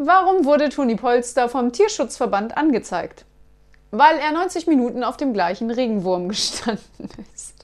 Warum wurde Toni Polster vom Tierschutzverband angezeigt? Weil er 90 Minuten auf dem gleichen Regenwurm gestanden ist.